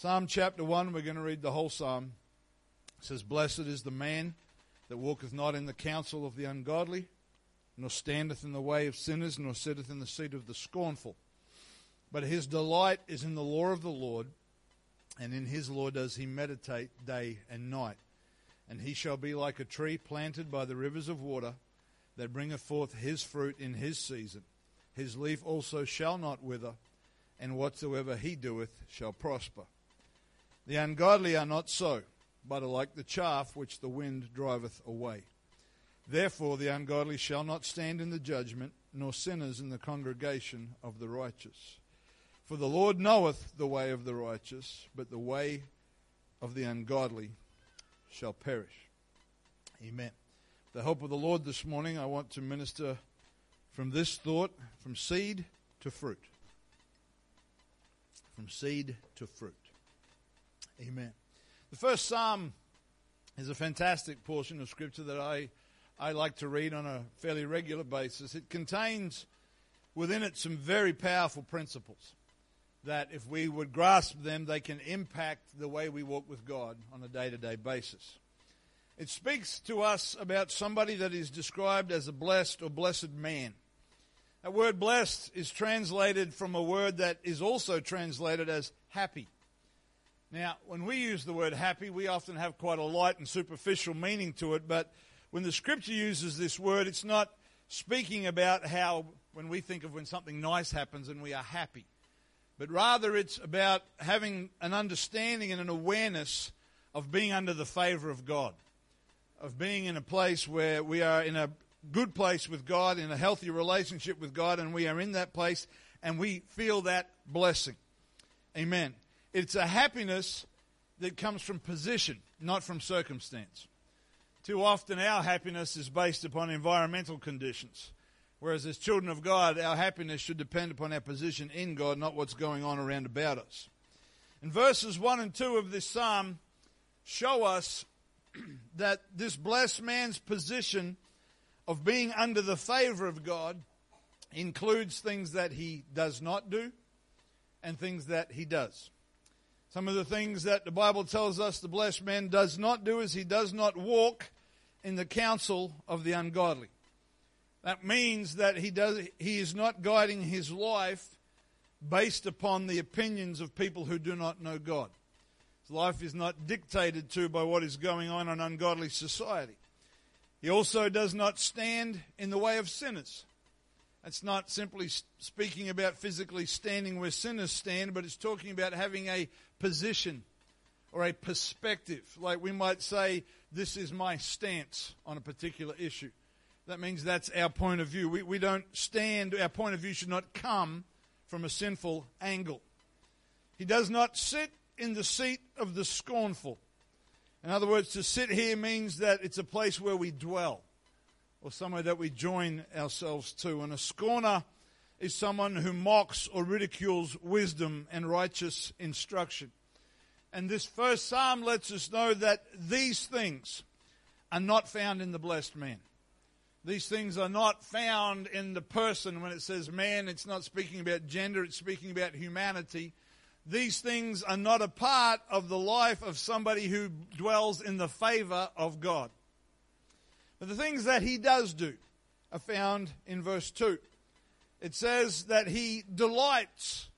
Psalm chapter 1, we're going to read the whole psalm. It says, Blessed is the man that walketh not in the counsel of the ungodly, nor standeth in the way of sinners, nor sitteth in the seat of the scornful. But his delight is in the law of the Lord, and in his law does he meditate day and night. And he shall be like a tree planted by the rivers of water, that bringeth forth his fruit in his season. His leaf also shall not wither, and whatsoever he doeth shall prosper. The ungodly are not so, but are like the chaff which the wind driveth away. Therefore the ungodly shall not stand in the judgment, nor sinners in the congregation of the righteous. For the Lord knoweth the way of the righteous, but the way of the ungodly shall perish. Amen. The help of the Lord this morning, I want to minister from this thought from seed to fruit. From seed to fruit. Amen. The first psalm is a fantastic portion of scripture that I, I like to read on a fairly regular basis. It contains within it some very powerful principles that if we would grasp them, they can impact the way we walk with God on a day to day basis. It speaks to us about somebody that is described as a blessed or blessed man. That word blessed is translated from a word that is also translated as happy. Now, when we use the word happy, we often have quite a light and superficial meaning to it, but when the scripture uses this word, it's not speaking about how, when we think of when something nice happens and we are happy but rather it's about having an understanding and an awareness of being under the favor of God, of being in a place where we are in a good place with God, in a healthy relationship with God, and we are in that place and we feel that blessing. Amen. It's a happiness that comes from position, not from circumstance. Too often our happiness is based upon environmental conditions. Whereas as children of God, our happiness should depend upon our position in God, not what's going on around about us. And verses 1 and 2 of this psalm show us that this blessed man's position of being under the favor of God includes things that he does not do and things that he does. Some of the things that the Bible tells us the blessed man does not do is he does not walk in the counsel of the ungodly. That means that he, does, he is not guiding his life based upon the opinions of people who do not know God. His life is not dictated to by what is going on in ungodly society. He also does not stand in the way of sinners. That's not simply speaking about physically standing where sinners stand, but it's talking about having a position or a perspective. Like we might say, this is my stance on a particular issue. That means that's our point of view. We, we don't stand, our point of view should not come from a sinful angle. He does not sit in the seat of the scornful. In other words, to sit here means that it's a place where we dwell or somewhere that we join ourselves to. And a scorner is someone who mocks or ridicules wisdom and righteous instruction. And this first psalm lets us know that these things are not found in the blessed man. These things are not found in the person. When it says man, it's not speaking about gender, it's speaking about humanity. These things are not a part of the life of somebody who dwells in the favor of God. But the things that he does do are found in verse 2. It says that he delights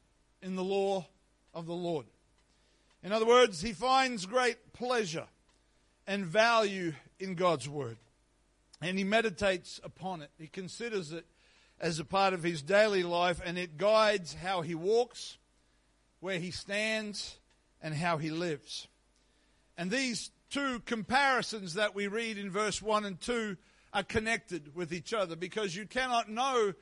in the law of the Lord. In other words, he finds great pleasure and value in God's word and he meditates upon it. He considers it as a part of his daily life, and it guides how he walks, where he stands, and how he lives. And these two comparisons that we read in verse 1 and 2 are connected with each other because you cannot know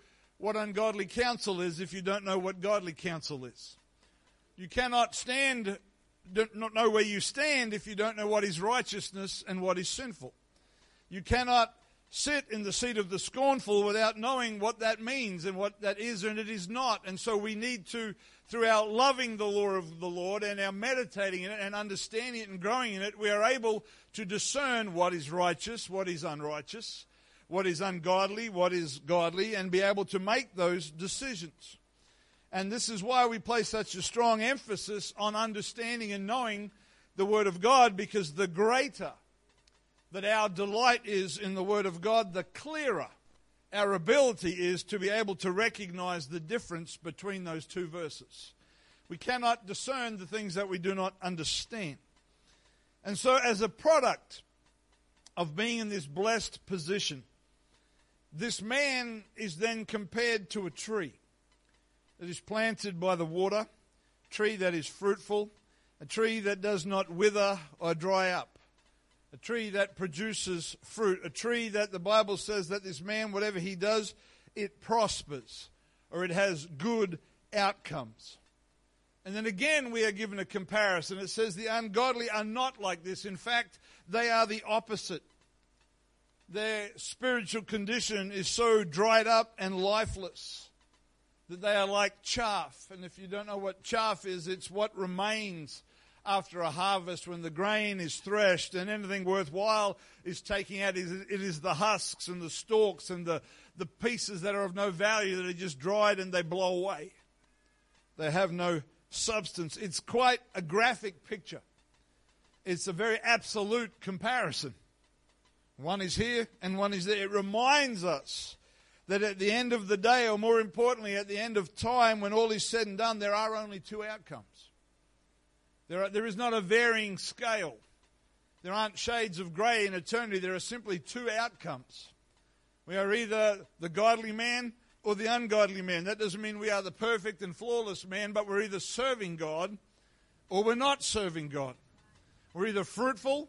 what ungodly counsel is if you don't know what godly counsel is. You cannot stand, not know where you stand if you don't know what is righteousness and what is sinful. You cannot sit in the seat of the scornful without knowing what that means and what that is and it is not. And so we need to, through our loving the law of the Lord and our meditating in it and understanding it and growing in it, we are able to discern what is righteous, what is unrighteous, what is ungodly, what is godly, and be able to make those decisions. And this is why we place such a strong emphasis on understanding and knowing the Word of God, because the greater that our delight is in the Word of God, the clearer our ability is to be able to recognize the difference between those two verses. We cannot discern the things that we do not understand. And so, as a product of being in this blessed position, this man is then compared to a tree that is planted by the water, a tree that is fruitful, a tree that does not wither or dry up, a tree that produces fruit, a tree that the Bible says that this man, whatever he does, it prospers or it has good outcomes. And then again, we are given a comparison. It says the ungodly are not like this. In fact, they are the opposite. Their spiritual condition is so dried up and lifeless that they are like chaff. And if you don't know what chaff is, it's what remains after a harvest when the grain is threshed and anything worthwhile is taking out. It is the husks and the stalks and the, the pieces that are of no value that are just dried and they blow away. They have no substance. It's quite a graphic picture. It's a very absolute comparison. One is here and one is there. It reminds us that at the end of the day, or more importantly, at the end of time, when all is said and done, there are only two outcomes. There, are, there is not a varying scale. There aren't shades of grey in eternity. There are simply two outcomes. We are either the godly man or the ungodly man. That doesn't mean we are the perfect and flawless man, but we're either serving God or we're not serving God. We're either fruitful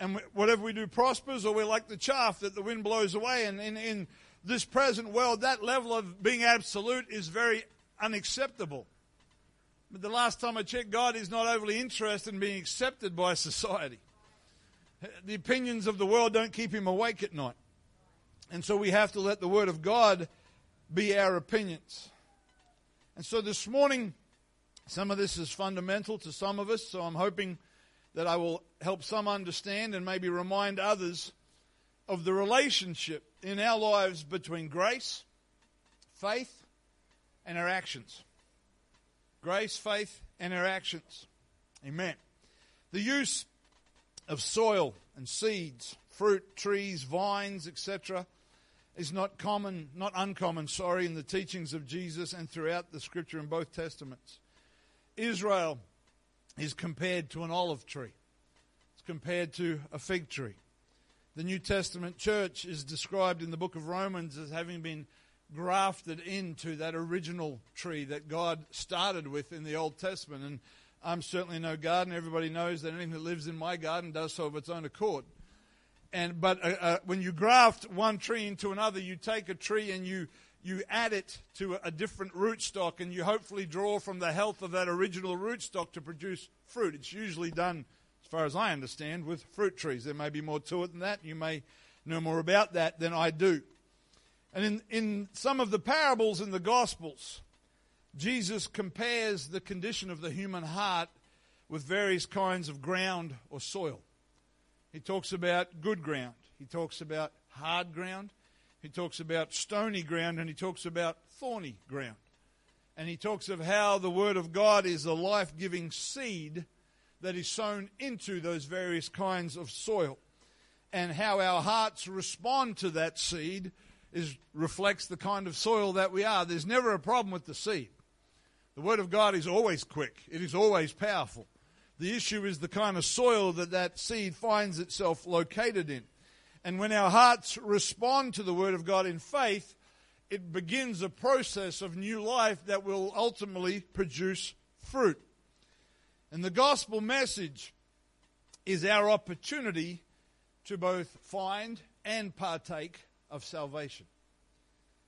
and whatever we do prospers, or we're like the chaff that the wind blows away. And in, in this present world, that level of being absolute is very unacceptable. But the last time I checked, God is not overly interested in being accepted by society. The opinions of the world don't keep him awake at night. And so we have to let the Word of God be our opinions. And so this morning, some of this is fundamental to some of us, so I'm hoping that I will help some understand and maybe remind others of the relationship in our lives between grace, faith, and our actions grace, faith, and our actions. Amen. The use of soil and seeds, fruit, trees, vines, etc., is not common, not uncommon, sorry, in the teachings of Jesus and throughout the scripture in both testaments. Israel is compared to an olive tree. It's compared to a fig tree. The New Testament church is described in the book of Romans as having been grafted into that original tree that God started with in the Old Testament. And I'm certainly no gardener. Everybody knows that anything that lives in my garden does so of its own accord. And but uh, uh, when you graft one tree into another, you take a tree and you you add it to a different rootstock, and you hopefully draw from the health of that original rootstock to produce fruit. It's usually done, as far as I understand, with fruit trees. There may be more to it than that. You may know more about that than I do. And in, in some of the parables in the Gospels, Jesus compares the condition of the human heart with various kinds of ground or soil. He talks about good ground, he talks about hard ground, he talks about stony ground, and he talks about thorny ground. And he talks of how the Word of God is a life giving seed that is sown into those various kinds of soil, and how our hearts respond to that seed is reflects the kind of soil that we are. There's never a problem with the seed. The word of God is always quick. It is always powerful. The issue is the kind of soil that that seed finds itself located in. And when our hearts respond to the word of God in faith, it begins a process of new life that will ultimately produce fruit. And the gospel message is our opportunity to both find and partake of salvation.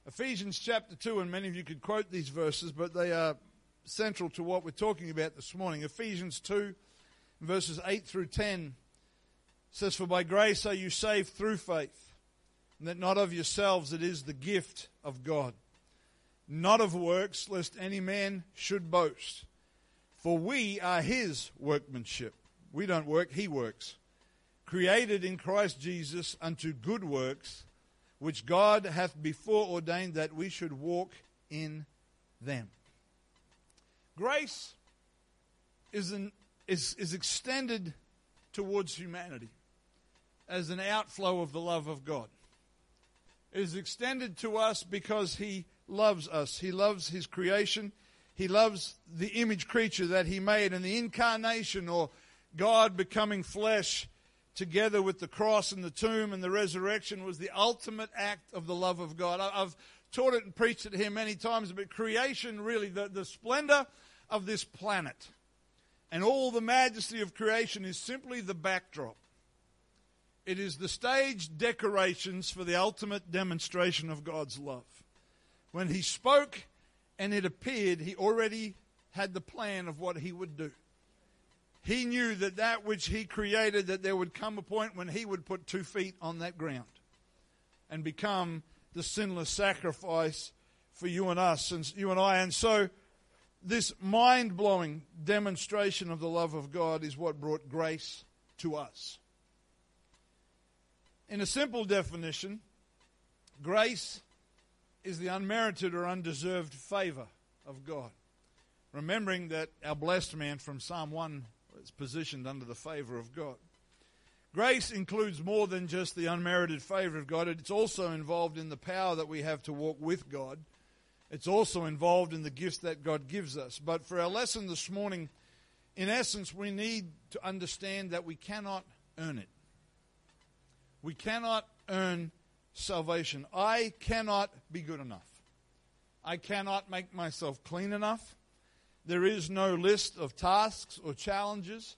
Ephesians chapter 2, and many of you could quote these verses, but they are central to what we're talking about this morning. Ephesians 2, verses 8 through 10 says, For by grace are you saved through faith, and that not of yourselves, it is the gift of God, not of works, lest any man should boast. For we are his workmanship. We don't work, he works. Created in Christ Jesus unto good works which God hath before ordained that we should walk in them. Grace is, an, is, is extended towards humanity as an outflow of the love of God. It is extended to us because He loves us. He loves His creation. He loves the image creature that He made. And the incarnation, or God becoming flesh, together with the cross and the tomb and the resurrection, was the ultimate act of the love of God. I've taught it and preached it here many times, but creation really, the, the splendor of this planet and all the majesty of creation is simply the backdrop. It is the stage decorations for the ultimate demonstration of God's love. When He spoke and it appeared, He already had the plan of what He would do. He knew that that which He created, that there would come a point when He would put two feet on that ground and become the sinless sacrifice for you and us and you and I. And so, this mind blowing demonstration of the love of God is what brought grace to us. In a simple definition, grace is the unmerited or undeserved favor of God. Remembering that our blessed man from Psalm 1 is positioned under the favor of God. Grace includes more than just the unmerited favor of God, it's also involved in the power that we have to walk with God. It's also involved in the gifts that God gives us. But for our lesson this morning, in essence, we need to understand that we cannot earn it. We cannot earn salvation. I cannot be good enough. I cannot make myself clean enough. There is no list of tasks or challenges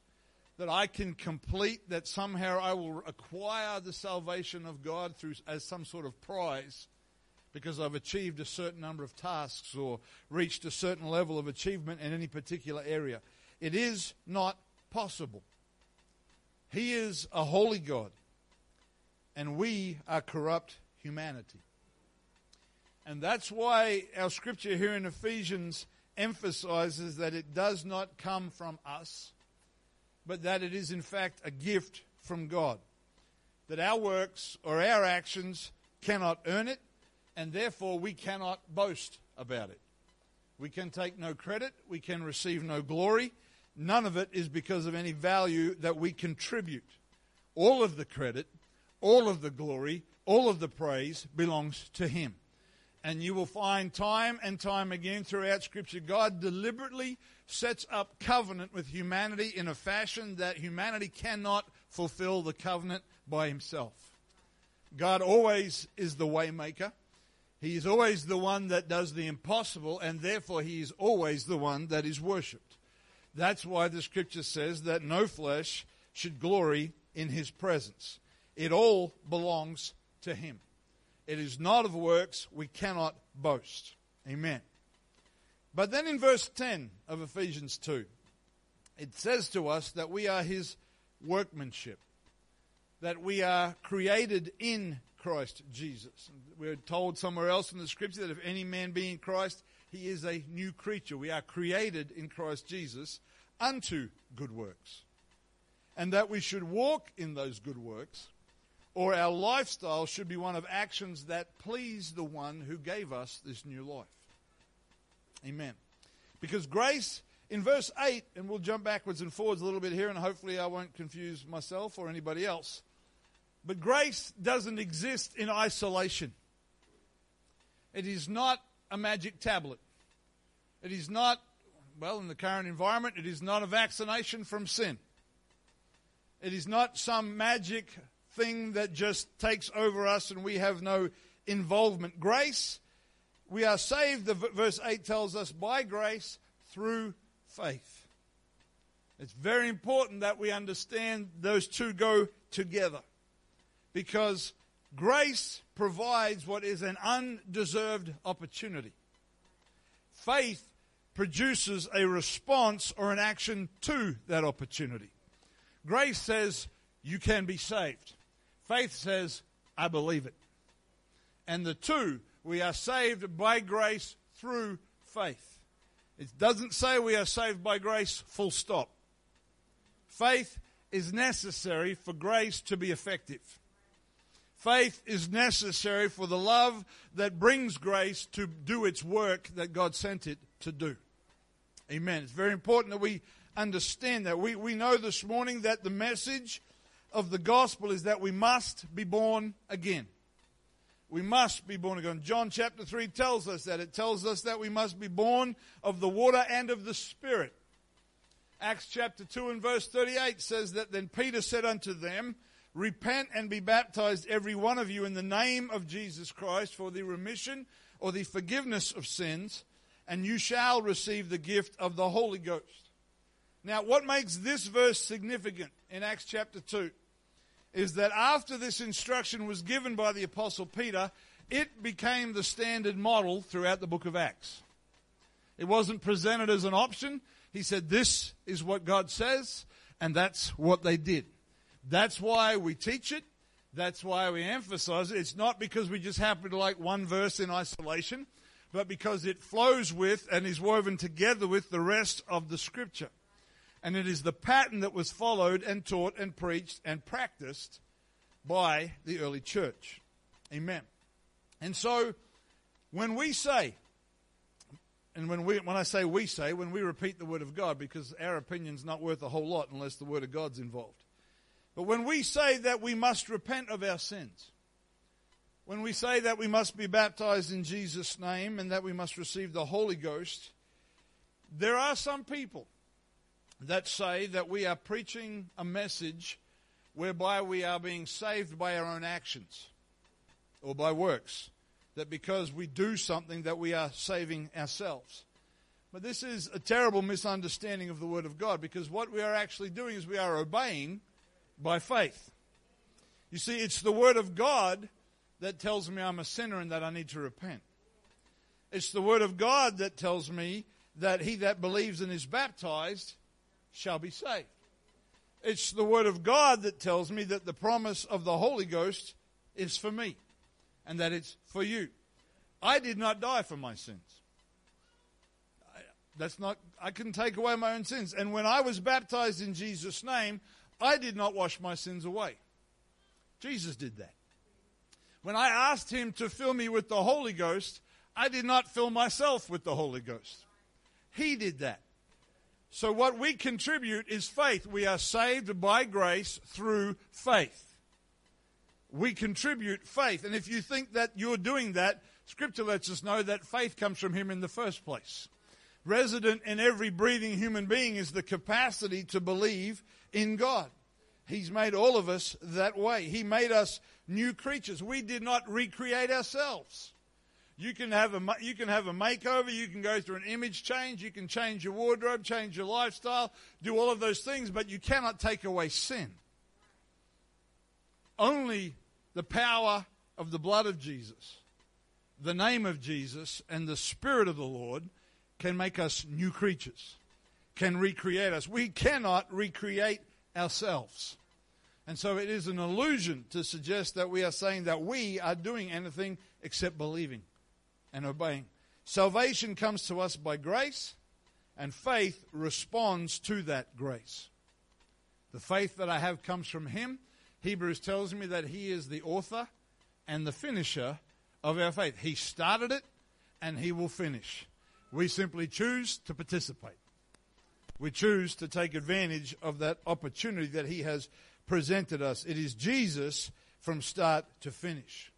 that I can complete that somehow I will acquire the salvation of God through as some sort of prize because I've achieved a certain number of tasks or reached a certain level of achievement in any particular area. It is not possible. He is a holy God and we are corrupt humanity. And that's why our scripture here in Ephesians emphasizes that it does not come from us, but that it is in fact a gift from God. That our works or our actions cannot earn it, and therefore we cannot boast about it. We can take no credit, we can receive no glory. None of it is because of any value that we contribute. All of the credit all of the glory, all of the praise belongs to Him. And you will find time and time again throughout Scripture, God deliberately sets up covenant with humanity in a fashion that humanity cannot fulfill the covenant by himself. God always is the waymaker. He is always the one that does the impossible, and therefore he is always the one that is worshipped. That's why the scripture says that no flesh should glory in his presence. It all belongs to Him. It is not of works, we cannot boast. Amen. But then in verse 10 of Ephesians 2, it says to us that we are His workmanship, that we are created in Christ Jesus. We're told somewhere else in the scripture that if any man be in Christ, he is a new creature. We are created in Christ Jesus unto good works. And that we should walk in those good works or our lifestyle should be one of actions that please the one who gave us this new life. Amen. Because grace, in verse 8, and we'll jump backwards and forwards a little bit here, and hopefully I won't confuse myself or anybody else. But grace doesn't exist in isolation. It is not a magic tablet. It is not, well, in the current environment, it is not a vaccination from sin. It is not some magic thing that just takes over us and we have no involvement. Grace, we are saved, the verse 8 tells us, by grace through faith. It's very important that we understand those two go together because grace provides what is an undeserved opportunity. Faith produces a response or an action to that opportunity. Grace says you can be saved. Faith says, I believe it. And the two, we are saved by grace through faith. It doesn't say we are saved by grace, full stop. Faith is necessary for grace to be effective. Faith is necessary for the love that brings grace to do its work that God sent it to do. Amen. It's very important that we understand that. We, we know this morning that the message of the gospel is that we must be born again. We must be born again. John chapter 3 tells us that. It tells us that we must be born of the water and of the Spirit. Acts chapter 2 and verse 38 says that then Peter said unto them, Repent and be baptized, every one of you, in the name of Jesus Christ for the remission or the forgiveness of sins, and you shall receive the gift of the Holy Ghost. Now, what makes this verse significant in Acts chapter 2 is that after this instruction was given by the Apostle Peter, it became the standard model throughout the book of Acts. It wasn't presented as an option. He said, This is what God says, and that's what they did. That's why we teach it. That's why we emphasize it. It's not because we just happen to like one verse in isolation, but because it flows with and is woven together with the rest of the scripture. And it is the pattern that was followed and taught and preached and practiced by the early church. Amen. And so, when we say, and when we when I say we say, when we repeat the word of God, because our opinion's not worth a whole lot unless the word of God's involved. But when we say that we must repent of our sins, when we say that we must be baptized in Jesus' name and that we must receive the Holy Ghost, there are some people that say that we are preaching a message whereby we are being saved by our own actions or by works. That because we do something that we are saving ourselves. But this is a terrible misunderstanding of the Word of God because what we are actually doing is we are obeying by faith. You see, it's the Word of God that tells me I'm a sinner and that I need to repent. It's the Word of God that tells me that he that believes and is baptized shall be saved. It's the Word of God that tells me that the promise of the Holy Ghost is for me and that it's for you. I did not die for my sins. I, that's not, I couldn't take away my own sins. And when I was baptized in Jesus' name, I did not wash my sins away. Jesus did that. When I asked Him to fill me with the Holy Ghost, I did not fill myself with the Holy Ghost. He did that. So, what we contribute is faith. We are saved by grace through faith. We contribute faith. And if you think that you're doing that, Scripture lets us know that faith comes from Him in the first place. Resident in every breathing human being is the capacity to believe in God. He's made all of us that way. He made us new creatures. We did not recreate ourselves. You can have a you can have a makeover. You can go through an image change. You can change your wardrobe, change your lifestyle, do all of those things, but you cannot take away sin. Only the power of the blood of Jesus, the name of Jesus, and the Spirit of the Lord can make us new creatures, can recreate us. We cannot recreate ourselves. And so it is an illusion to suggest that we are saying that we are doing anything except believing and obeying. Salvation comes to us by grace, and faith responds to that grace. The faith that I have comes from Him. Hebrews tells me that He is the author and the finisher of our faith. He started it, and He will finish. We simply choose to participate. We choose to take advantage of that opportunity that He has presented us. It is Jesus from start to finish.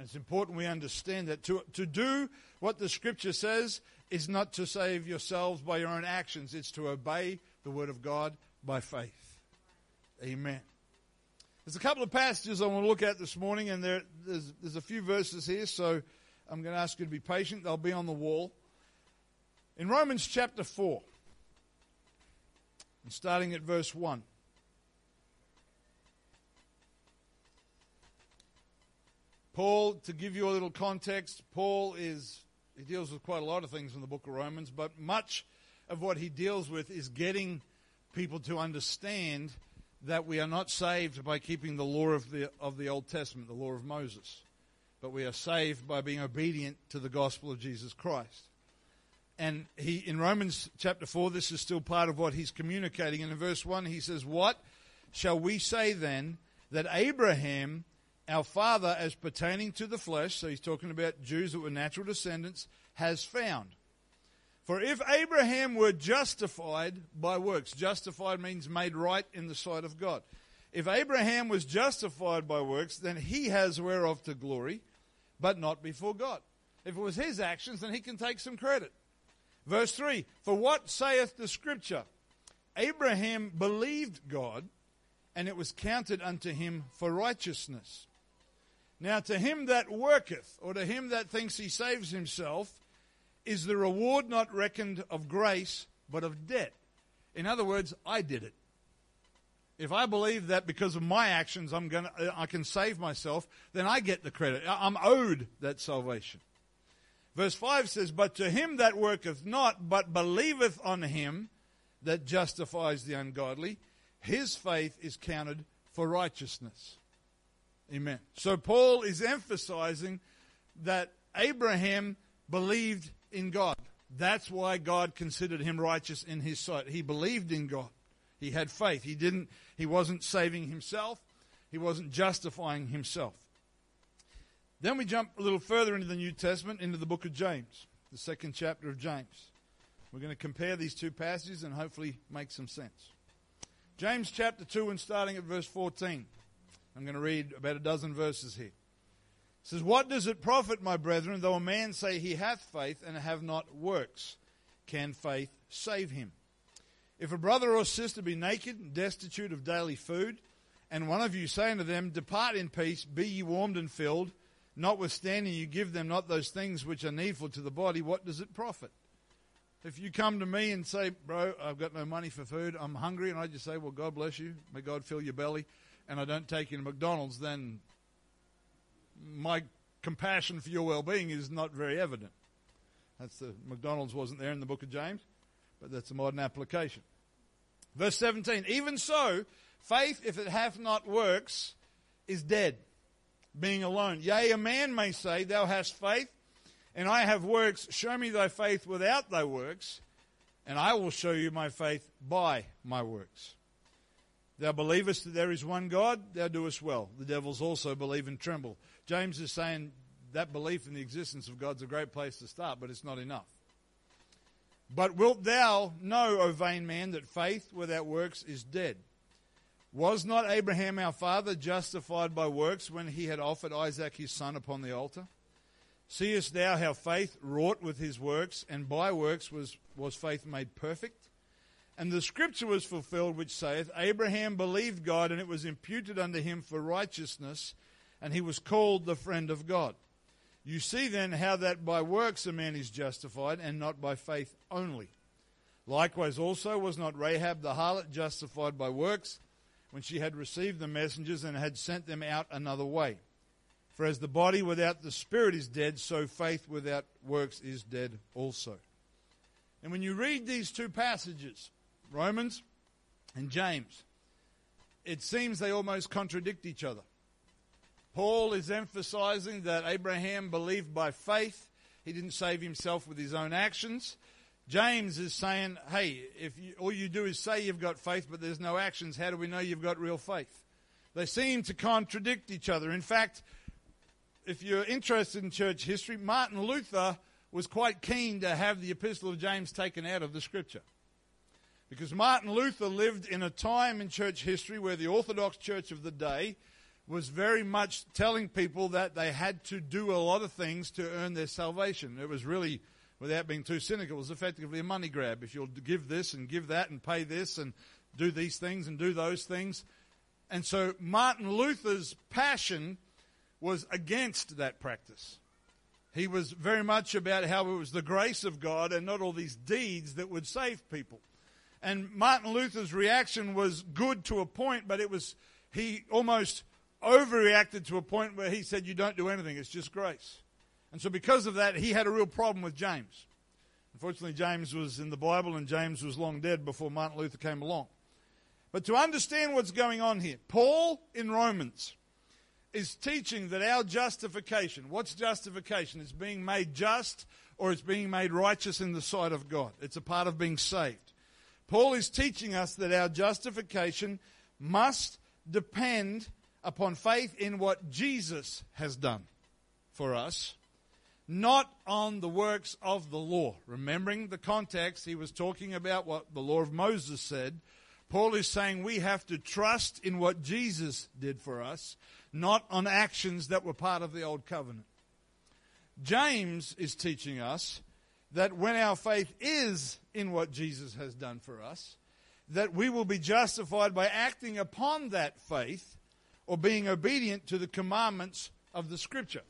And it's important we understand that to, to do what the scripture says is not to save yourselves by your own actions, it's to obey the word of God by faith. Amen. There's a couple of passages I want to look at this morning, and there, there's, there's a few verses here, so I'm going to ask you to be patient. They'll be on the wall. In Romans chapter 4, and starting at verse 1. Paul, to give you a little context, Paul is, he deals with quite a lot of things in the book of Romans, but much of what he deals with is getting people to understand that we are not saved by keeping the law of the, of the Old Testament, the law of Moses, but we are saved by being obedient to the gospel of Jesus Christ. And he, in Romans chapter 4, this is still part of what he's communicating. And in verse 1, he says, What shall we say then that Abraham our father, as pertaining to the flesh, so he's talking about Jews that were natural descendants, has found. For if Abraham were justified by works, justified means made right in the sight of God. If Abraham was justified by works, then he has whereof to glory, but not before God. If it was his actions, then he can take some credit. Verse 3 For what saith the scripture? Abraham believed God, and it was counted unto him for righteousness. Now, to him that worketh, or to him that thinks he saves himself, is the reward not reckoned of grace, but of debt. In other words, I did it. If I believe that because of my actions I'm to I can save myself, then I get the credit. I'm owed that salvation. Verse 5 says, But to him that worketh not, but believeth on him that justifies the ungodly, his faith is counted for righteousness. Amen. So Paul is emphasizing that Abraham believed in God. That's why God considered him righteous in his sight. He believed in God. He had faith. He didn't he wasn't saving himself. He wasn't justifying himself. Then we jump a little further into the New Testament, into the book of James, the second chapter of James. We're going to compare these two passages and hopefully make some sense. James chapter 2 and starting at verse 14. I'm going to read about a dozen verses here. It says, What does it profit, my brethren, though a man say he hath faith and have not works? Can faith save him? If a brother or sister be naked and destitute of daily food, and one of you say unto them, Depart in peace, be ye warmed and filled, notwithstanding you give them not those things which are needful to the body, what does it profit? If you come to me and say, Bro, I've got no money for food, I'm hungry, and I just say, Well, God bless you, may God fill your belly, and I don't take you to McDonald's, then my compassion for your well being is not very evident. That's the McDonald's wasn't there in the book of James, but that's a modern application. Verse 17, even so, faith, if it hath not works, is dead, being alone. Yea, a man may say, Thou hast faith, and I have works. Show me thy faith without thy works, and I will show you my faith by my works. Thou believest that there is one God, thou doest well. The devils also believe and tremble. James is saying that belief in the existence of God's a great place to start, but it's not enough. But wilt thou know, O vain man, that faith without works is dead? Was not Abraham our father justified by works when he had offered Isaac his son upon the altar? Seest thou how faith wrought with his works, and by works was, was faith made perfect? And the scripture was fulfilled which saith, Abraham believed God, and it was imputed unto him for righteousness, and he was called the friend of God. You see then how that by works a man is justified, and not by faith only. Likewise also was not Rahab the harlot justified by works when she had received the messengers and had sent them out another way. For as the body without the spirit is dead, so faith without works is dead also. And when you read these two passages, Romans and James, it seems they almost contradict each other. Paul is emphasizing that Abraham believed by faith. He didn't save himself with his own actions. James is saying, hey, if you, all you do is say you've got faith, but there's no actions, how do we know you've got real faith? They seem to contradict each other. In fact, if you're interested in church history, Martin Luther was quite keen to have the Epistle of James taken out of the Scripture. Because Martin Luther lived in a time in church history where the Orthodox Church of the day was very much telling people that they had to do a lot of things to earn their salvation. It was really, without being too cynical, it was effectively a money grab. If you'll give this and give that and pay this and do these things and do those things. And so Martin Luther's passion was against that practice. He was very much about how it was the grace of God and not all these deeds that would save people. And Martin Luther's reaction was good to a point, but it was, he almost overreacted to a point where he said, You don't do anything, it's just grace. And so, because of that, he had a real problem with James. Unfortunately, James was in the Bible and James was long dead before Martin Luther came along. But to understand what's going on here, Paul in Romans is teaching that our justification, what's justification? It's being made just or it's being made righteous in the sight of God. It's a part of being saved. Paul is teaching us that our justification must depend upon faith in what Jesus has done for us, not on the works of the law. Remembering the context, he was talking about what the law of Moses said. Paul is saying we have to trust in what Jesus did for us, not on actions that were part of the old covenant. James is teaching us that when our faith is in what Jesus has done for us, that we will be justified by acting upon that faith or being obedient to the commandments of the Scripture.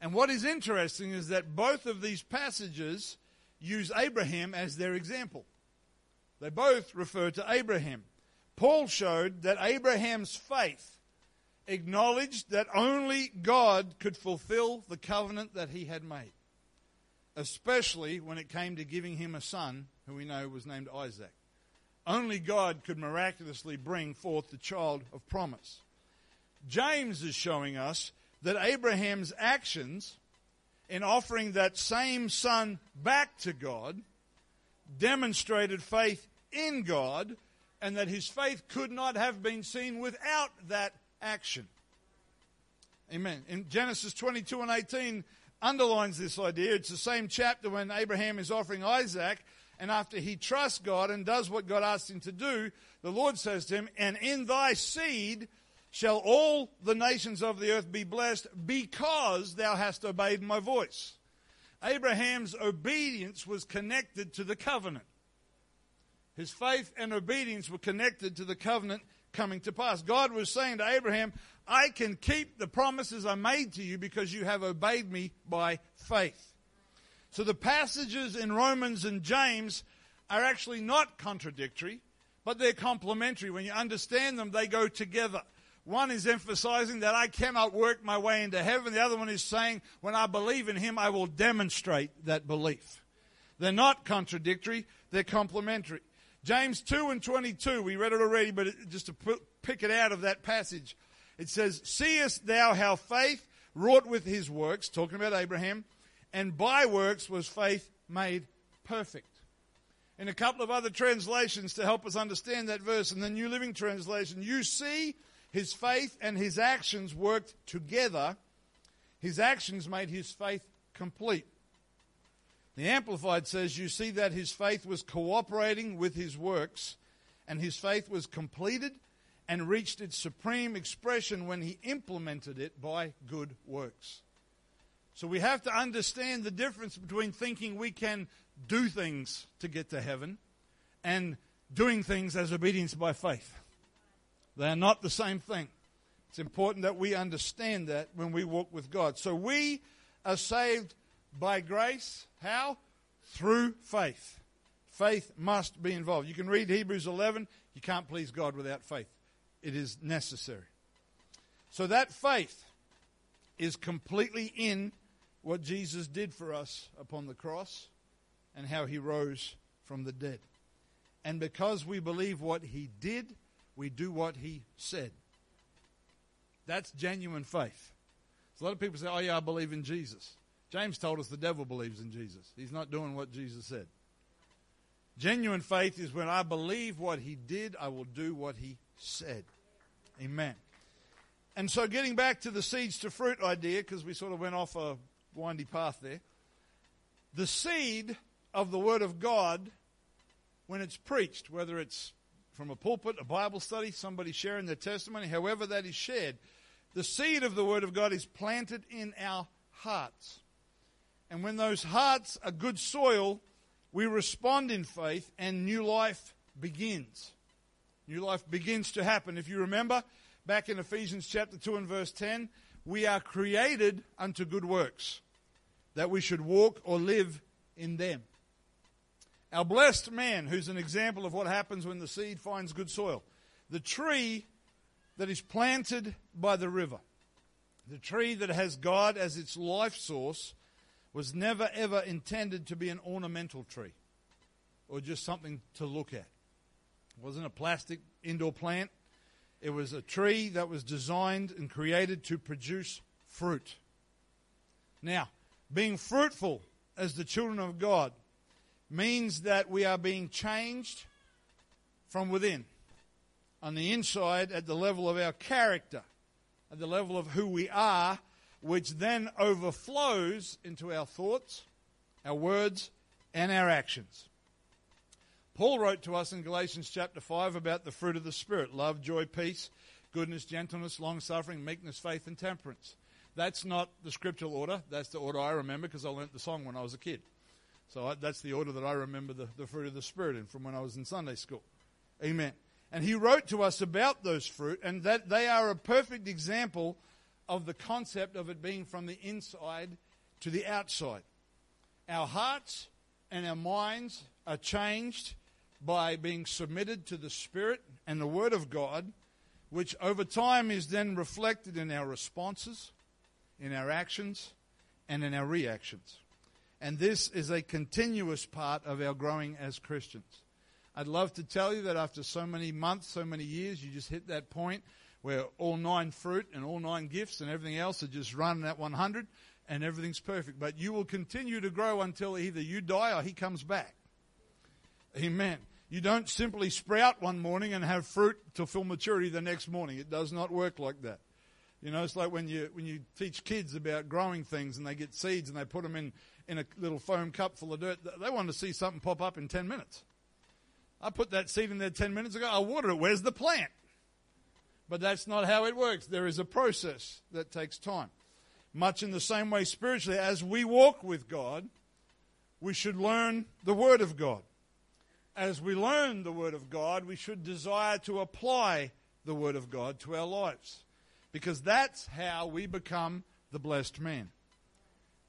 And what is interesting is that both of these passages use Abraham as their example. They both refer to Abraham. Paul showed that Abraham's faith acknowledged that only God could fulfill the covenant that he had made, especially when it came to giving him a son who we know was named Isaac. Only God could miraculously bring forth the child of promise. James is showing us that Abraham's actions in offering that same son back to God demonstrated faith in God and that his faith could not have been seen without that action. Amen. In Genesis 22 and 18 underlines this idea. It's the same chapter when Abraham is offering Isaac, and after he trusts God and does what God asked him to do, the Lord says to him, And in thy seed shall all the nations of the earth be blessed because thou hast obeyed my voice. Abraham's obedience was connected to the covenant. His faith and obedience were connected to the covenant coming to pass. God was saying to Abraham, I can keep the promises I made to you because you have obeyed me by faith. So the passages in Romans and James are actually not contradictory, but they're complementary. When you understand them, they go together. One is emphasizing that I cannot work my way into heaven. The other one is saying, when I believe in Him, I will demonstrate that belief. They're not contradictory, they're complementary. James 2 and 22, we read it already, but just to pick it out of that passage, it says, Seest thou how faith wrought with his works, talking about Abraham, and by works was faith made perfect. In a couple of other translations to help us understand that verse, in the New Living Translation, you see his faith and his actions worked together. His actions made his faith complete. The Amplified says, You see that his faith was cooperating with his works, and his faith was completed and reached its supreme expression when he implemented it by good works. So we have to understand the difference between thinking we can do things to get to heaven and doing things as obedience by faith. They are not the same thing. It's important that we understand that when we walk with God. So we are saved by grace. How? Through faith. Faith must be involved. You can read Hebrews 11. You can't please God without faith, it is necessary. So that faith is completely in what Jesus did for us upon the cross and how he rose from the dead. And because we believe what he did, we do what he said. That's genuine faith. So a lot of people say, oh, yeah, I believe in Jesus. James told us the devil believes in Jesus. He's not doing what Jesus said. Genuine faith is when I believe what he did, I will do what he said. Amen. And so, getting back to the seeds to fruit idea, because we sort of went off a windy path there. The seed of the Word of God, when it's preached, whether it's from a pulpit, a Bible study, somebody sharing their testimony, however that is shared, the seed of the Word of God is planted in our hearts. And when those hearts are good soil, we respond in faith and new life begins. New life begins to happen. If you remember, back in Ephesians chapter 2 and verse 10, we are created unto good works, that we should walk or live in them. Our blessed man, who's an example of what happens when the seed finds good soil. The tree that is planted by the river, the tree that has God as its life source, was never ever intended to be an ornamental tree or just something to look at. It wasn't a plastic indoor plant. It was a tree that was designed and created to produce fruit. Now, being fruitful as the children of God means that we are being changed from within. On the inside, at the level of our character, at the level of who we are, which then overflows into our thoughts, our words, and our actions. Paul wrote to us in Galatians chapter 5 about the fruit of the Spirit love, joy, peace, goodness, gentleness, long suffering, meekness, faith, and temperance. That's not the scriptural order. That's the order I remember because I learnt the song when I was a kid. So I, that's the order that I remember the, the fruit of the Spirit in from when I was in Sunday school. Amen. And he wrote to us about those fruit, and that they are a perfect example of the concept of it being from the inside to the outside. Our hearts and our minds are changed by being submitted to the Spirit and the Word of God, which over time is then reflected in our responses, in our actions, and in our reactions. And this is a continuous part of our growing as Christians. I'd love to tell you that after so many months, so many years, you just hit that point where all nine fruit and all nine gifts and everything else are just running at 100 and everything's perfect. But you will continue to grow until either you die or he comes back. Amen. You don't simply sprout one morning and have fruit to full maturity the next morning. It does not work like that. You know, it's like when you when you teach kids about growing things and they get seeds and they put them in in a little foam cup full of dirt. They want to see something pop up in 10 minutes. I put that seed in there 10 minutes ago. I watered it. Where's the plant? But that's not how it works. There is a process that takes time. Much in the same way, spiritually, as we walk with God, we should learn the Word of God as we learn the Word of God, we should desire to apply the Word of God to our lives. Because that's how we become the blessed man.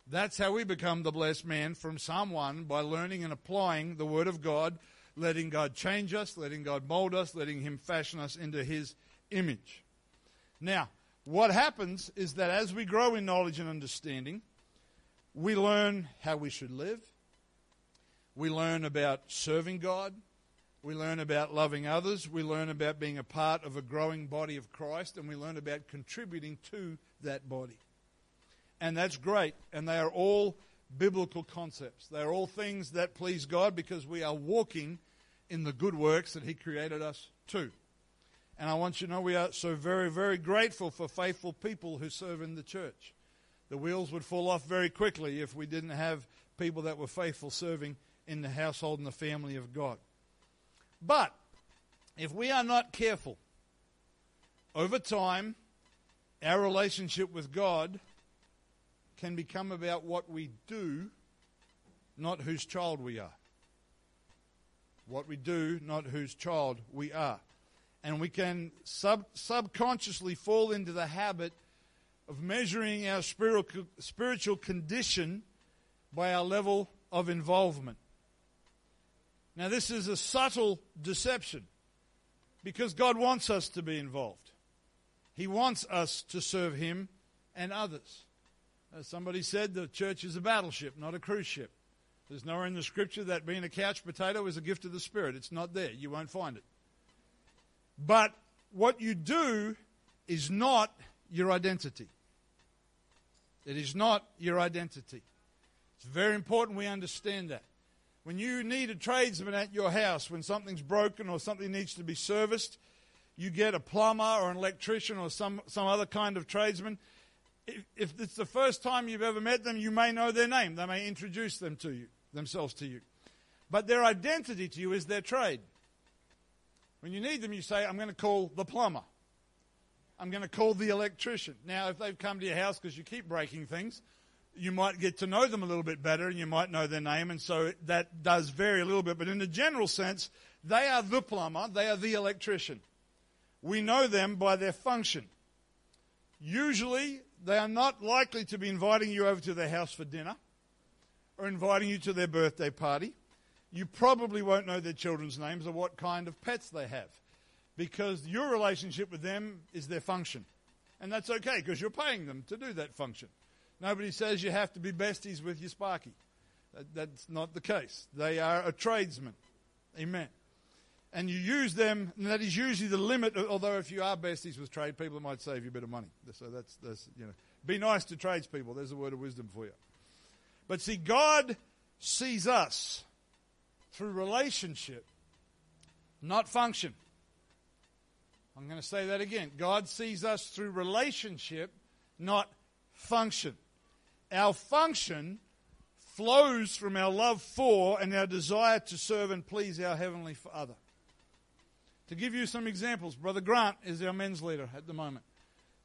That's how we become the blessed man from someone by learning and applying the Word of God, letting God change us, letting God mold us, letting Him fashion us into His image. Now, what happens is that as we grow in knowledge and understanding, we learn how we should live, we learn about serving God. We learn about loving others. We learn about being a part of a growing body of Christ. And we learn about contributing to that body. And that's great. And they are all biblical concepts. They are all things that please God because we are walking in the good works that He created us to. And I want you to know we are so very, very grateful for faithful people who serve in the church. The wheels would fall off very quickly if we didn't have people that were faithful serving in the household and the family of God. But if we are not careful, over time, our relationship with God can become about what we do, not whose child we are. What we do, not whose child we are. And we can sub- subconsciously fall into the habit of measuring our spiritual, spiritual condition by our level of involvement. Now, this is a subtle deception because God wants us to be involved. He wants us to serve Him and others. As somebody said, the church is a battleship, not a cruise ship. There's nowhere in the scripture that being a couch potato is a gift of the Spirit. It's not there. You won't find it. But what you do is not your identity. It is not your identity. It's very important we understand that. When you need a tradesman at your house, when something's broken or something needs to be serviced, you get a plumber or an electrician or some, some other kind of tradesman. If, if it's the first time you've ever met them, you may know their name. They may introduce them to you, themselves to you. But their identity to you is their trade. When you need them, you say, I'm going to call the plumber. I'm going to call the electrician. Now, if they've come to your house because you keep breaking things, you might get to know them a little bit better and you might know their name, and so that does vary a little bit. But in a general sense, they are the plumber, they are the electrician. We know them by their function. Usually, they are not likely to be inviting you over to their house for dinner or inviting you to their birthday party. You probably won't know their children's names or what kind of pets they have because your relationship with them is their function. And that's okay because you're paying them to do that function. Nobody says you have to be besties with your Sparky. That, that's not the case. They are a tradesman. Amen. And you use them, and that is usually the limit. Although if you are besties with trade people, it might save you a bit of money. So that's, that's you know, be nice to tradespeople. There's a word of wisdom for you. But see, God sees us through relationship, not function. I'm going to say that again. God sees us through relationship, not function. Our function flows from our love for and our desire to serve and please our Heavenly Father. To give you some examples, Brother Grant is our men's leader at the moment.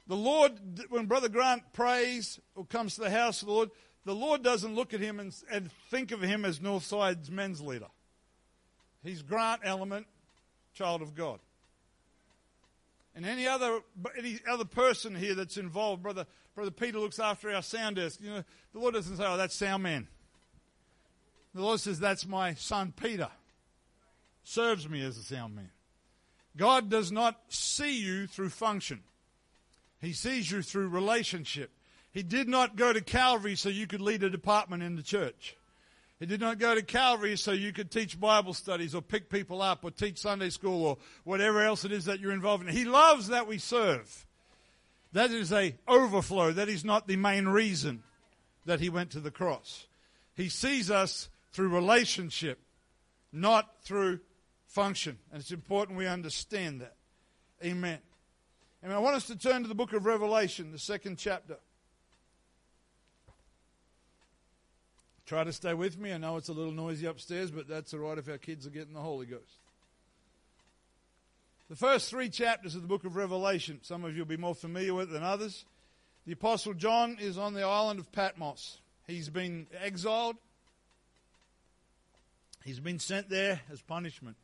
The Lord, when Brother Grant prays or comes to the house of the Lord, the Lord doesn't look at him and, and think of him as Northside's men's leader. He's Grant Element, child of God. And any other any other person here that's involved, brother brother Peter looks after our sound desk. You know, the Lord doesn't say, "Oh, that's sound man." The Lord says, "That's my son Peter." Serves me as a sound man. God does not see you through function. He sees you through relationship. He did not go to Calvary so you could lead a department in the church. He did not go to Calvary so you could teach Bible studies or pick people up or teach Sunday school or whatever else it is that you're involved in. He loves that we serve. That is a overflow. That is not the main reason that he went to the cross. He sees us through relationship, not through function. And it's important we understand that. Amen. And I want us to turn to the book of Revelation, the second chapter. Try to stay with me. I know it's a little noisy upstairs, but that's all right if our kids are getting the Holy Ghost. The first three chapters of the book of Revelation, some of you will be more familiar with than others. The Apostle John is on the island of Patmos. He's been exiled, he's been sent there as punishment.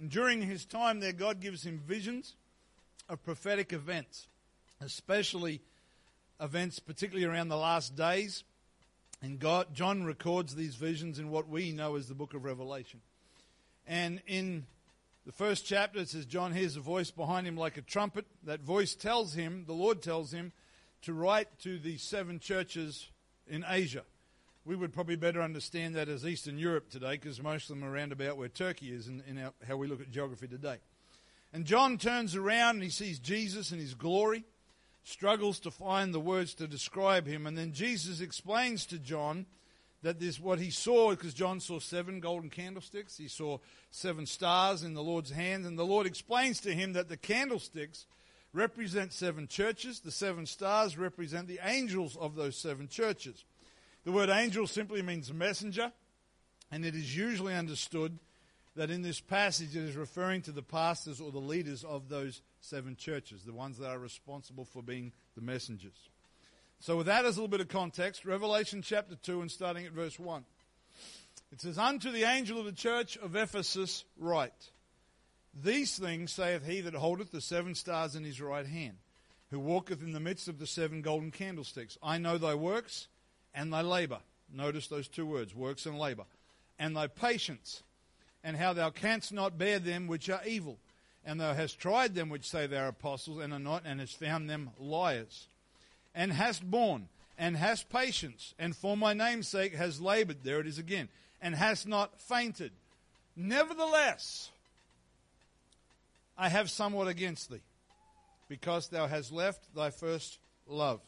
And during his time there, God gives him visions of prophetic events, especially events, particularly around the last days. And God, John records these visions in what we know as the book of Revelation. And in the first chapter, it says, John hears a voice behind him like a trumpet. That voice tells him, the Lord tells him, to write to the seven churches in Asia. We would probably better understand that as Eastern Europe today, because most of them are around about where Turkey is in, in our, how we look at geography today. And John turns around and he sees Jesus in his glory struggles to find the words to describe him. And then Jesus explains to John that this what he saw because John saw seven golden candlesticks. He saw seven stars in the Lord's hand, and the Lord explains to him that the candlesticks represent seven churches. The seven stars represent the angels of those seven churches. The word angel simply means messenger, and it is usually understood that in this passage it is referring to the pastors or the leaders of those seven churches, the ones that are responsible for being the messengers. So, with that as a little bit of context, Revelation chapter 2 and starting at verse 1. It says, Unto the angel of the church of Ephesus write, These things saith he that holdeth the seven stars in his right hand, who walketh in the midst of the seven golden candlesticks. I know thy works and thy labor. Notice those two words, works and labor. And thy patience, and how thou canst not bear them which are evil and thou hast tried them which say they are apostles and are not, and hast found them liars, and hast borne, and hast patience, and for my name's sake has labored, there it is again, and hast not fainted. Nevertheless, I have somewhat against thee, because thou hast left thy first love.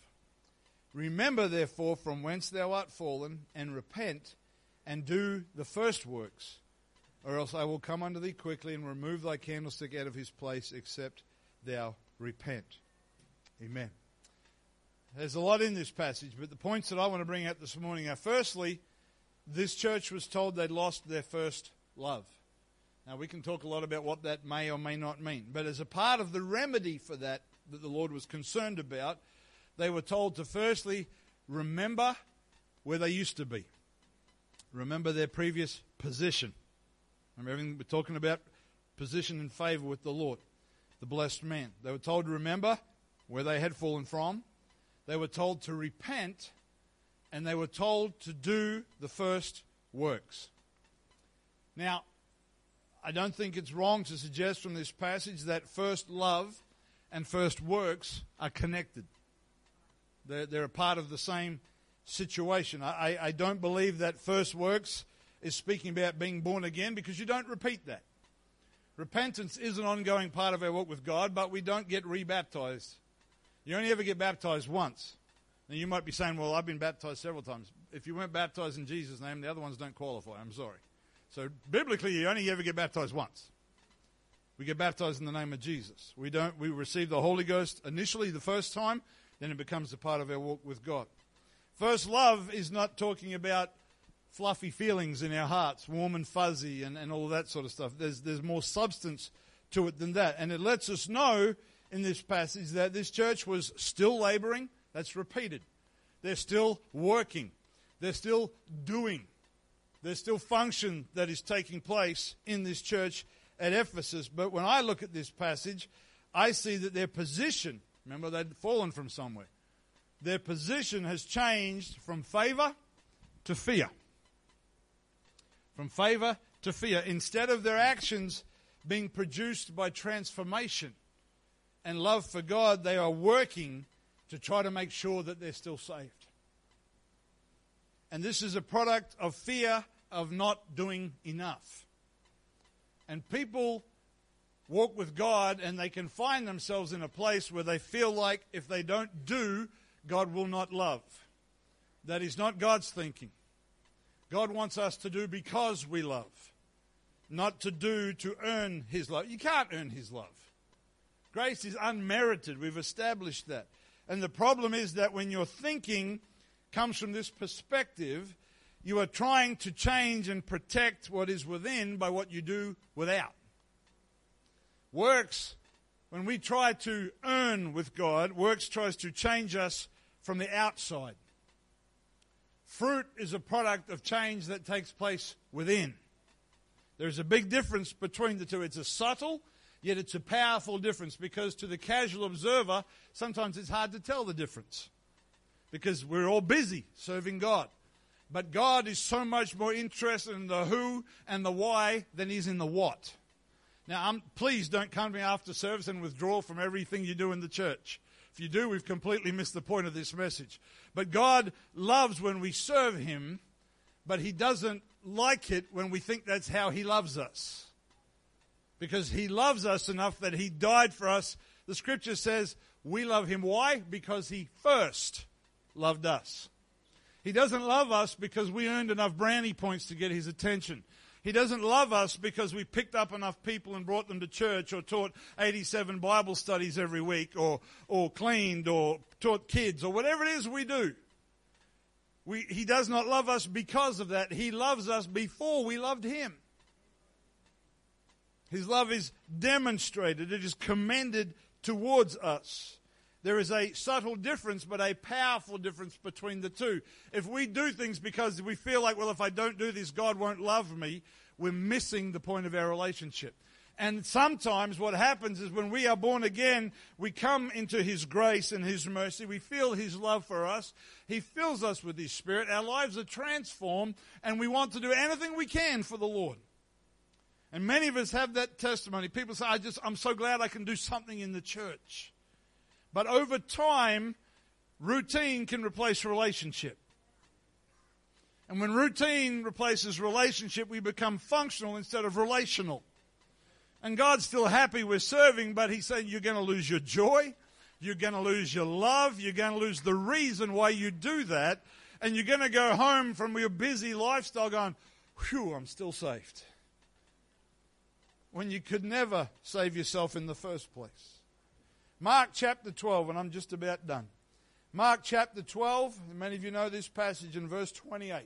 Remember, therefore, from whence thou art fallen, and repent, and do the first works or else I will come unto thee quickly and remove thy candlestick out of his place, except thou repent. Amen. There's a lot in this passage, but the points that I want to bring out this morning are firstly, this church was told they'd lost their first love. Now, we can talk a lot about what that may or may not mean, but as a part of the remedy for that, that the Lord was concerned about, they were told to firstly remember where they used to be, remember their previous position. Remember everything we're talking about? Position in favor with the Lord, the blessed man. They were told to remember where they had fallen from. They were told to repent, and they were told to do the first works. Now, I don't think it's wrong to suggest from this passage that first love and first works are connected. They're, they're a part of the same situation. I, I, don't believe that first works is speaking about being born again because you don't repeat that. Repentance is an ongoing part of our walk with God, but we don't get rebaptized. You only ever get baptized once. Now you might be saying, well, I've been baptized several times. If you weren't baptized in Jesus' name, the other ones don't qualify. I'm sorry. So biblically, you only ever get baptized once. We get baptized in the name of Jesus. We don't. We receive the Holy Ghost initially the first time then it becomes a part of our walk with God. First love is not talking about fluffy feelings in our hearts, warm and fuzzy, and, and all that sort of stuff. There's, there's more substance to it than that. And it lets us know in this passage that this church was still laboring. That's repeated. They're still working. They're still doing. There's still function that is taking place in this church at Ephesus. But when I look at this passage, I see that their position, remember they'd fallen from somewhere, their position has changed from favor to fear. From favor to fear. Instead of their actions being produced by transformation and love for God, they are working to try to make sure that they're still saved. And this is a product of fear of not doing enough. And people walk with God and they can find themselves in a place where they feel like if they don't do, God will not love. That is not God's thinking. God wants us to do because we love, not to do to earn His love. You can't earn His love. Grace is unmerited. We've established that. And the problem is that when your thinking comes from this perspective, you are trying to change and protect what is within by what you do without. Works, when we try to earn with God, works tries to change us from the outside. Fruit is a product of change that takes place within. There's a big difference between the two. It's a subtle, yet it's a powerful difference because to the casual observer, sometimes it's hard to tell the difference because we're all busy serving God. But God is so much more interested in the who and the why than he is in the what. Now, I'm, please don't come to me after service and withdraw from everything you do in the church. If you do, we've completely missed the point of this message. But God loves when we serve Him, but He doesn't like it when we think that's how He loves us. Because He loves us enough that He died for us. The scripture says we love Him. Why? Because He first loved us. He doesn't love us because we earned enough brownie points to get his attention. He doesn't love us because we picked up enough people and brought them to church or taught 87 Bible studies every week or, or cleaned or taught kids or whatever it is we do. We, he does not love us because of that. He loves us before we loved him. His love is demonstrated. It is commended towards us. There is a subtle difference, but a powerful difference between the two. If we do things because we feel like, well, if I don't do this, God won't love me, we're missing the point of our relationship. And sometimes what happens is when we are born again, we come into His grace and His mercy. We feel His love for us. He fills us with His Spirit. Our lives are transformed, and we want to do anything we can for the Lord. And many of us have that testimony. People say, I just, I'm so glad I can do something in the church. But over time, routine can replace relationship. And when routine replaces relationship, we become functional instead of relational. And God's still happy with serving, but He's saying you're going to lose your joy, you're going to lose your love, you're going to lose the reason why you do that, and you're going to go home from your busy lifestyle going, whew, I'm still saved. When you could never save yourself in the first place. Mark chapter 12, and I'm just about done. Mark chapter 12, many of you know this passage in verse 28.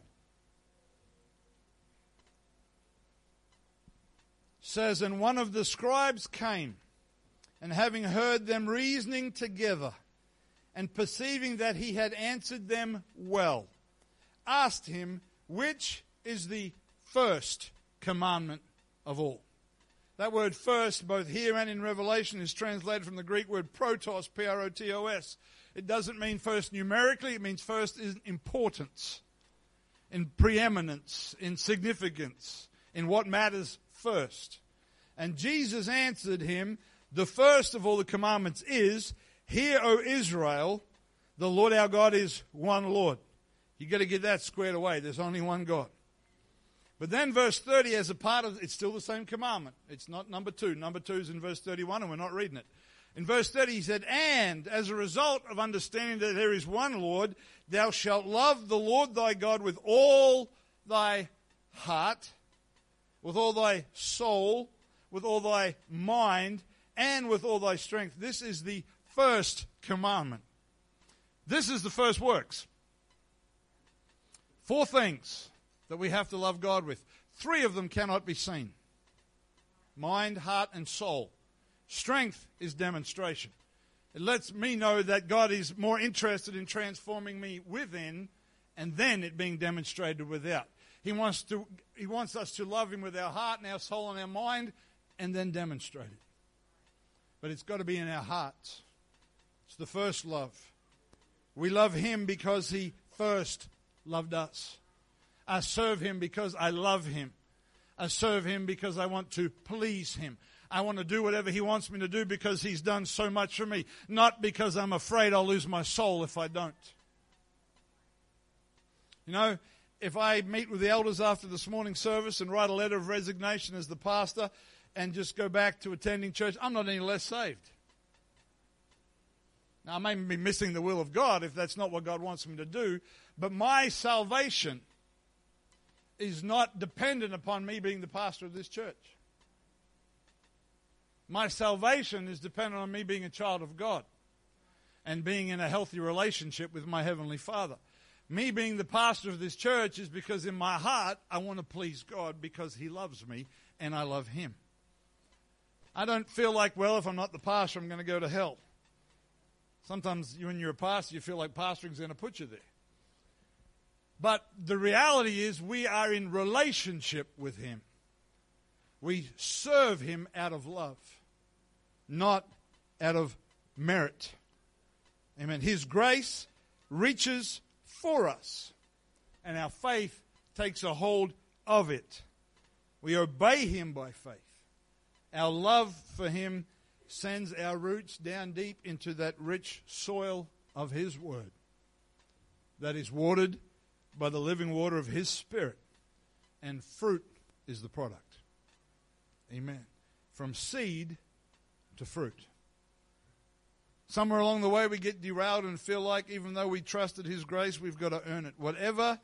Says, And one of the scribes came, and having heard them reasoning together, and perceiving that he had answered them well, asked him, Which is the first commandment of all? That word first, both here and in Revelation, is translated from the Greek word protos, P R O T O S. It doesn't mean first numerically, it means first in importance, in preeminence, in significance, in what matters first. And Jesus answered him, The first of all the commandments is, Hear, O Israel, the Lord our God is one Lord. You've got to get that squared away. There's only one God. But then verse 30 as a part of it's still the same commandment. It's not number 2. Number 2 is in verse 31 and we're not reading it. In verse 30 he said, "And as a result of understanding that there is one Lord, thou shalt love the Lord thy God with all thy heart, with all thy soul, with all thy mind, and with all thy strength." This is the first commandment. This is the first works. Four things that we have to love God with. Three of them cannot be seen mind, heart, and soul. Strength is demonstration. It lets me know that God is more interested in transforming me within and then it being demonstrated without. He wants, to, he wants us to love Him with our heart and our soul and our mind and then demonstrate it. But it's got to be in our hearts. It's the first love. We love Him because He first loved us. I serve Him because I love Him. I serve Him because I want to please Him. I want to do whatever He wants me to do because He's done so much for me, not because I'm afraid I'll lose my soul if I don't. You know, if I meet with the elders after this morning service and write a letter of resignation as the pastor and just go back to attending church, I'm not any less saved. Now, I may be missing the will of God if that's not what God wants me to do, but my salvation is not dependent upon me being the pastor of this church. My salvation is dependent on me being a child of God and being in a healthy relationship with my Heavenly Father me being the pastor of this church is because in my heart I want to please God because He loves me and I love Him. I don't feel like, well, if I'm not the pastor, I'm going to go to hell. Sometimes when you're a pastor, you feel like pastoring's going to put you there. But the reality is, we are in relationship with Him. We serve Him out of love, not out of merit. Amen. His grace reaches for us, and our faith takes a hold of it. We obey Him by faith. Our love for Him sends our roots down deep into that rich soil of His Word that is watered by the living water of His Spirit, and fruit is the product. Amen. From seed to fruit. Somewhere along the way, we get derailed and feel like even though we trusted His grace, we've got to earn it. Whatever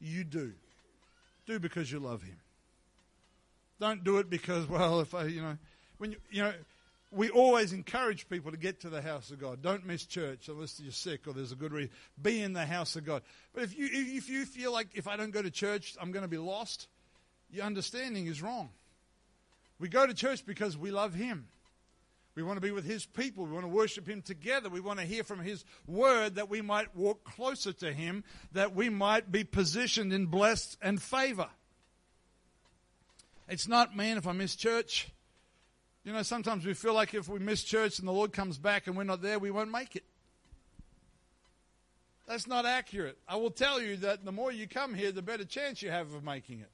you do, do because you love Him. Don't do it because, well, if I, you know, when you, you know, we always encourage people to get to the house of God. Don't miss church unless you're sick or there's a good reason. Be in the house of God. But if you, if you feel like if I don't go to church, I'm going to be lost, your understanding is wrong. We go to church because we love Him. We want to be with His people. We want to worship Him together. We want to hear from His word that we might walk closer to Him, that we might be positioned in blessed and favor. It's not, man, if I miss church. You know, sometimes we feel like if we miss church and the Lord comes back and we're not there, we won't make it. That's not accurate. I will tell you that the more you come here, the better chance you have of making it.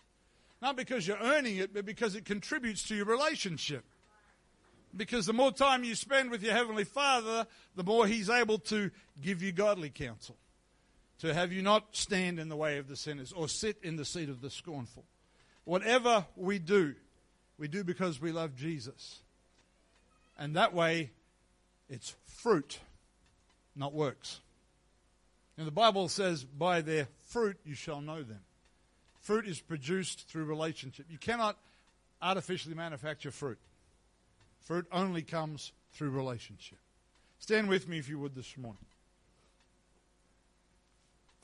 Not because you're earning it, but because it contributes to your relationship. Because the more time you spend with your Heavenly Father, the more He's able to give you godly counsel. To have you not stand in the way of the sinners or sit in the seat of the scornful. Whatever we do, we do because we love Jesus. And that way, it's fruit, not works. And the Bible says, by their fruit you shall know them. Fruit is produced through relationship. You cannot artificially manufacture fruit. Fruit only comes through relationship. Stand with me if you would this morning.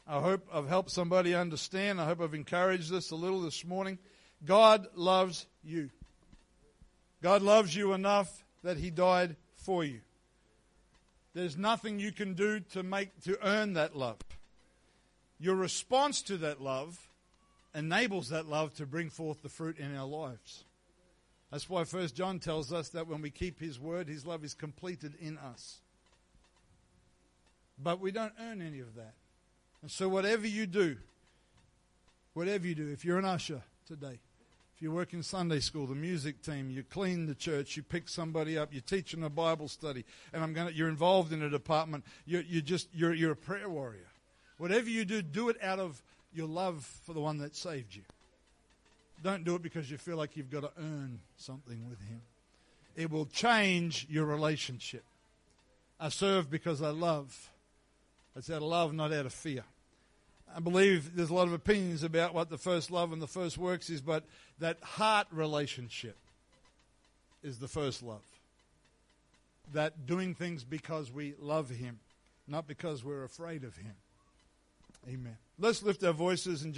I hope I've helped somebody understand. I hope I've encouraged this a little this morning. God loves you. God loves you enough that He died for you. There's nothing you can do to make to earn that love. Your response to that love enables that love to bring forth the fruit in our lives. That's why First John tells us that when we keep his word, his love is completed in us. But we don't earn any of that. And so whatever you do, whatever you do, if you're an usher today, if you work in Sunday school, the music team, you clean the church, you pick somebody up, you're teaching a Bible study, and I'm gonna, you're involved in a department, you're, you're just, you're, you're a prayer warrior. Whatever you do, do it out of your love for the one that saved you. Don't do it because you feel like you've got to earn something with Him. It will change your relationship. I serve because I love. It's out of love, not out of fear. I believe there's a lot of opinions about what the first love and the first works is, but that heart relationship is the first love. That doing things because we love Him not because we're afraid of him. Amen. Let's lift our voices and